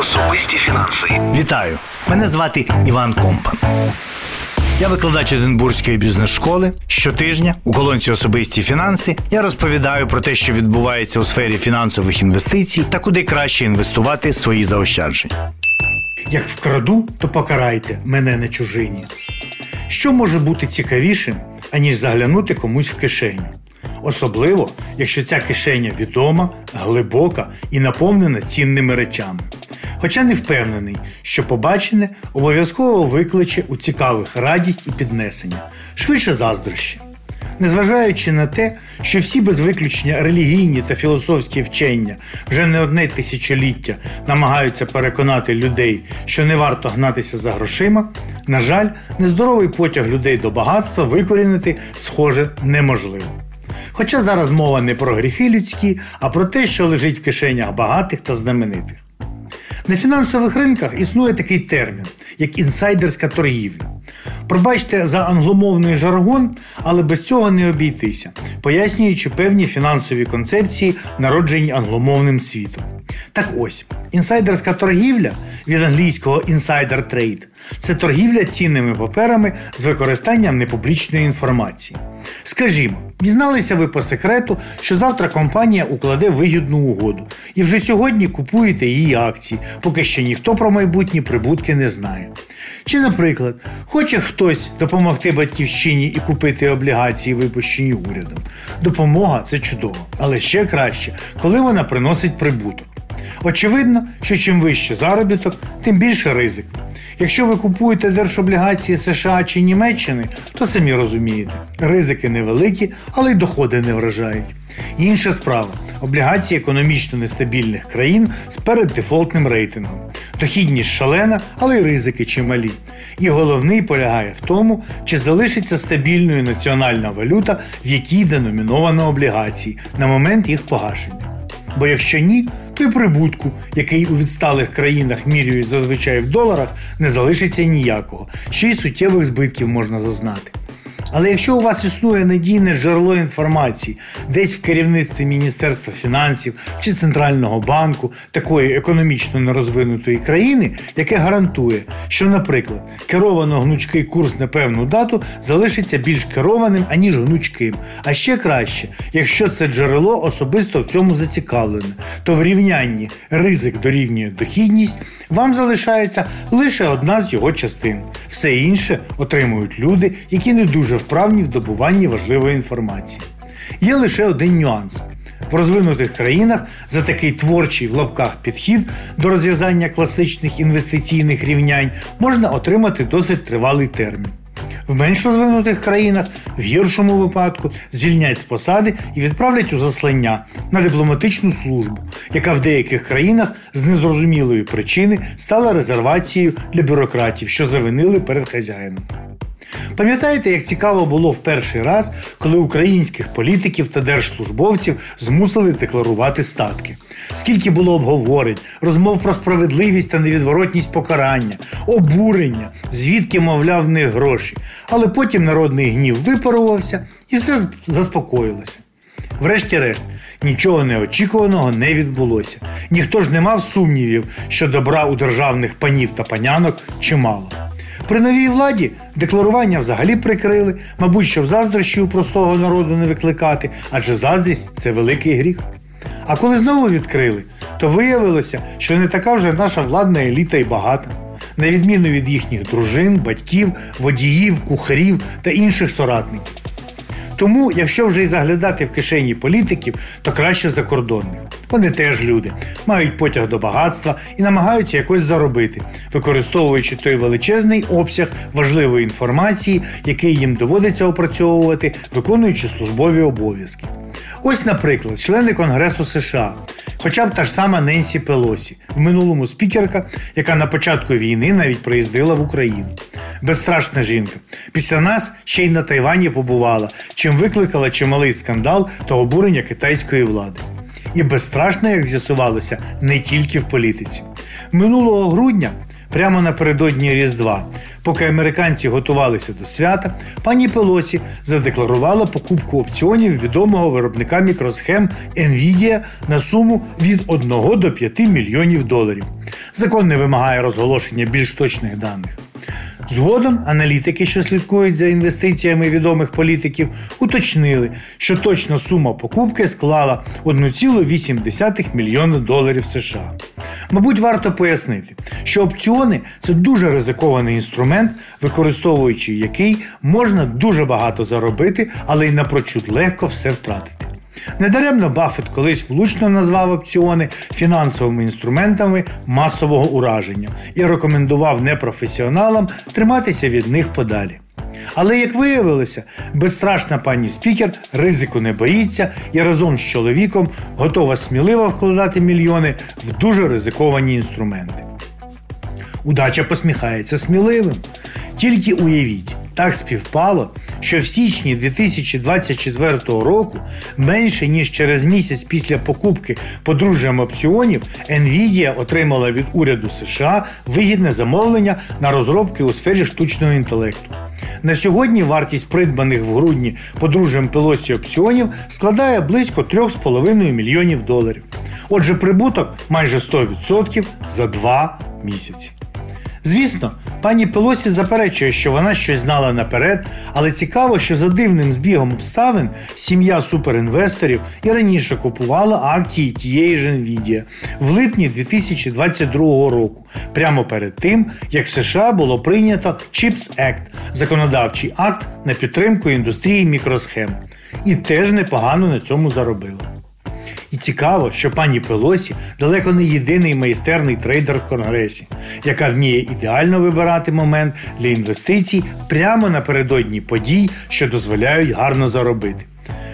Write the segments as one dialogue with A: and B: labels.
A: Особисті фінанси.
B: Вітаю! Мене звати Іван Компан. Я викладач Единбурзької бізнес-школи. Щотижня у колонці Особисті фінанси я розповідаю про те, що відбувається у сфері фінансових інвестицій та куди краще інвестувати свої заощадження.
C: Як вкраду, то покарайте мене на чужині. Що може бути цікавішим, аніж заглянути комусь в кишеню? Особливо, якщо ця кишеня відома, глибока і наповнена цінними речами. Хоча не впевнений, що побачене обов'язково викличе у цікавих радість і піднесення, швидше заздрощі. Незважаючи на те, що всі без виключення релігійні та філософські вчення вже не одне тисячоліття намагаються переконати людей, що не варто гнатися за грошима, на жаль, нездоровий потяг людей до багатства викорінити схоже неможливо. Хоча зараз мова не про гріхи людські, а про те, що лежить в кишенях багатих та знаменитих. На фінансових ринках існує такий термін, як інсайдерська торгівля. Пробачте за англомовний жаргон, але без цього не обійтися, пояснюючи певні фінансові концепції, народжені англомовним світом. Так ось, інсайдерська торгівля від англійського insider trade – це торгівля цінними паперами з використанням непублічної інформації. Скажімо, дізналися ви по секрету, що завтра компанія укладе вигідну угоду, і вже сьогодні купуєте її акції, поки ще ніхто про майбутні прибутки не знає. Чи, наприклад, хоче хтось допомогти батьківщині і купити облігації, випущені урядом. Допомога це чудово, але ще краще, коли вона приносить прибуток. Очевидно, що чим вище заробіток, тим більше ризик. Якщо ви купуєте держоблігації США чи Німеччини, то самі розумієте, ризики невеликі, але й доходи не вражають. Інша справа облігації економічно нестабільних країн з переддефолтним рейтингом. Дохідність шалена, але й ризики чималі. І головний полягає в тому, чи залишиться стабільною національна валюта, в якій деноміновано облігації на момент їх погашення. Бо якщо ні, то й прибутку, який у відсталих країнах мірюють зазвичай в доларах, не залишиться ніякого, ще й суттєвих збитків можна зазнати. Але якщо у вас існує надійне джерело інформації десь в керівництві Міністерства фінансів чи Центрального банку такої економічно нерозвинутої країни, яке гарантує, що, наприклад, керовано гнучкий курс на певну дату залишиться більш керованим, аніж гнучким, а ще краще, якщо це джерело особисто в цьому зацікавлене, то в рівнянні ризик дорівнює дохідність, вам залишається лише одна з його частин. Все інше отримують люди, які не дуже вправні в добуванні важливої інформації. Є лише один нюанс. В розвинутих країнах за такий творчий в лапках підхід до розв'язання класичних інвестиційних рівнянь можна отримати досить тривалий термін. В менш розвинутих країнах, в гіршому випадку, звільнять з посади і відправлять у заслання на дипломатичну службу, яка в деяких країнах з незрозумілої причини стала резервацією для бюрократів, що завинили перед хазяїном. Пам'ятаєте, як цікаво було в перший раз, коли українських політиків та держслужбовців змусили декларувати статки? Скільки було обговорень, розмов про справедливість та невідворотність покарання, обурення, звідки, мовляв, в них гроші. Але потім народний гнів випарувався і все заспокоїлося. Врешті-решт, нічого неочікуваного не відбулося. Ніхто ж не мав сумнівів, що добра у державних панів та панянок чимало. При новій владі декларування взагалі прикрили, мабуть, щоб заздрощів простого народу не викликати, адже заздрість це великий гріх. А коли знову відкрили, то виявилося, що не така вже наша владна еліта і багата, на відміну від їхніх дружин, батьків, водіїв, кухарів та інших соратників. Тому, якщо вже й заглядати в кишені політиків, то краще закордонних. Вони теж люди, мають потяг до багатства і намагаються якось заробити, використовуючи той величезний обсяг важливої інформації, який їм доводиться опрацьовувати, виконуючи службові обов'язки. Ось, наприклад, члени Конгресу США, хоча б та ж сама Ненсі Пелосі, в минулому спікерка, яка на початку війни навіть приїздила в Україну. Безстрашна жінка. Після нас ще й на Тайвані побувала, чим викликала чималий скандал та обурення китайської влади. І безстрашна, як з'ясувалося, не тільки в політиці. Минулого грудня, прямо напередодні Різдва, поки американці готувалися до свята, пані Пелосі задекларувала покупку опціонів відомого виробника мікросхем Nvidia на суму від 1 до 5 мільйонів доларів. Закон не вимагає розголошення більш точних даних. Згодом аналітики, що слідкують за інвестиціями відомих політиків, уточнили, що точна сума покупки склала 1,8 мільйона доларів США. Мабуть, варто пояснити, що опціони це дуже ризикований інструмент, використовуючи який можна дуже багато заробити, але й напрочуд легко все втратити. Недаремно Баффет колись влучно назвав опціони фінансовими інструментами масового ураження і рекомендував непрофесіоналам триматися від них подалі. Але, як виявилося, безстрашна пані спікер ризику не боїться і разом з чоловіком готова сміливо вкладати мільйони в дуже ризиковані інструменти. Удача посміхається сміливим. Тільки уявіть, так співпало, що в січні 2024 року, менше ніж через місяць після покупки подружжям опціонів, Nvidia отримала від уряду США вигідне замовлення на розробки у сфері штучного інтелекту. На сьогодні вартість придбаних в грудні подружжям Пелосі опціонів складає близько 3,5 мільйонів доларів. Отже, прибуток майже 100% за два місяці. Звісно, пані Пелосі заперечує, що вона щось знала наперед, але цікаво, що за дивним збігом обставин сім'я суперінвесторів і раніше купувала акції тієї ж Nvidia в липні 2022 року, прямо перед тим, як в США було прийнято CHIPS Act – законодавчий акт на підтримку індустрії мікросхем, і теж непогано на цьому заробила. І цікаво, що пані Пелосі далеко не єдиний майстерний трейдер в Конгресі, яка вміє ідеально вибирати момент для інвестицій прямо напередодні подій, що дозволяють гарно заробити.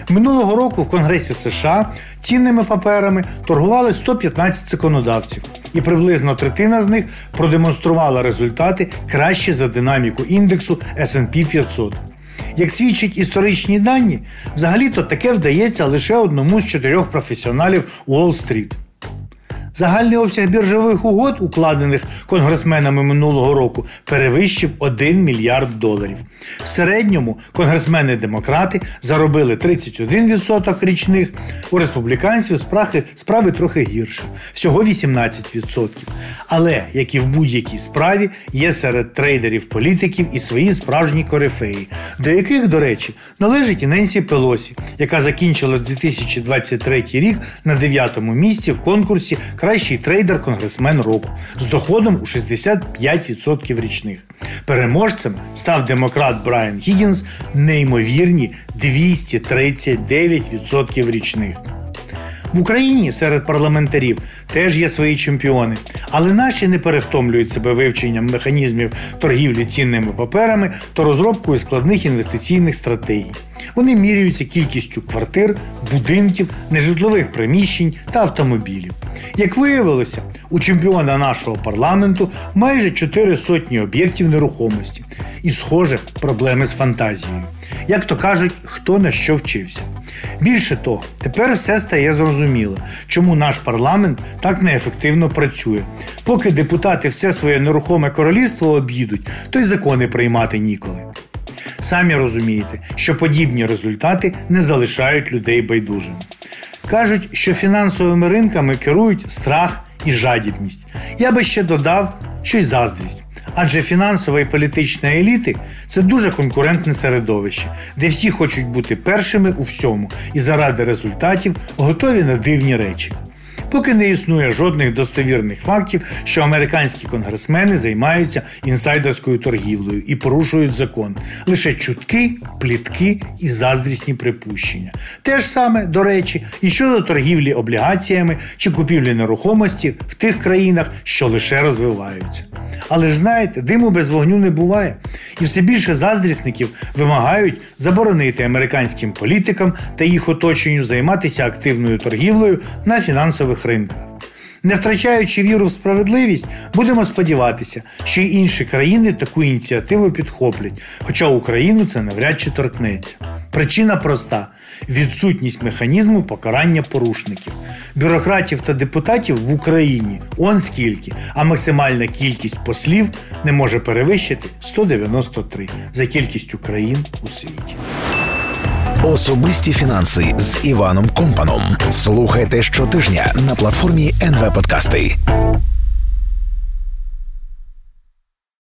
C: Минулого року в Конгресі США цінними паперами торгували 115 законодавців, і приблизно третина з них продемонструвала результати кращі за динаміку індексу SP 500. Як свідчать історичні дані, взагалі-то таке вдається лише одному з чотирьох професіоналів Уолл-стріт. Загальний обсяг біржових угод, укладених конгресменами минулого року, перевищив 1 мільярд доларів. В середньому конгресмени-демократи заробили 31% річних, у республіканців справи, справи трохи гірше всього 18%. Але, як і в будь-якій справі, є серед трейдерів-політиків і свої справжні корифеї, до яких, до речі, належить і Ненсі Пелосі, яка закінчила 2023 рік на 9-му місці в конкурсі Кращий трейдер-конгресмен року з доходом у 65% річних. Переможцем став демократ Брайан Гіггінс неймовірні 239% річних. В Україні серед парламентарів теж є свої чемпіони, але наші не перевтомлюють себе вивченням механізмів торгівлі цінними паперами та розробкою складних інвестиційних стратегій. Вони міряються кількістю квартир, будинків, нежитлових приміщень та автомобілів. Як виявилося, у чемпіона нашого парламенту майже 4 сотні об'єктів нерухомості. І, схоже, проблеми з фантазією. Як то кажуть, хто на що вчився. Більше того, тепер все стає зрозуміло, чому наш парламент так неефективно працює. Поки депутати все своє нерухоме королівство об'їдуть, то й закони приймати ніколи. Самі розумієте, що подібні результати не залишають людей байдужими. Кажуть, що фінансовими ринками керують страх і жадібність. Я би ще додав, що й заздрість. Адже фінансова і політична еліти це дуже конкурентне середовище, де всі хочуть бути першими у всьому і заради результатів готові на дивні речі. Поки не існує жодних достовірних фактів, що американські конгресмени займаються інсайдерською торгівлею і порушують закон. Лише чутки, плітки і заздрісні припущення. Те ж саме, до речі, і щодо торгівлі облігаціями чи купівлі нерухомості в тих країнах, що лише розвиваються. Але ж знаєте, диму без вогню не буває. І все більше заздрісників вимагають заборонити американським політикам та їх оточенню займатися активною торгівлею на фінансових ринках. Не втрачаючи віру в справедливість, будемо сподіватися, що й інші країни таку ініціативу підхоплять, хоча Україну це навряд чи торкнеться. Причина проста: відсутність механізму покарання порушників. Бюрократів та депутатів в Україні он скільки, а максимальна кількість послів не може перевищити 193 за кількістю країн у світі.
A: Особисті фінанси з Іваном Компаном. Слухайте щотижня на платформі НВ Подкасти.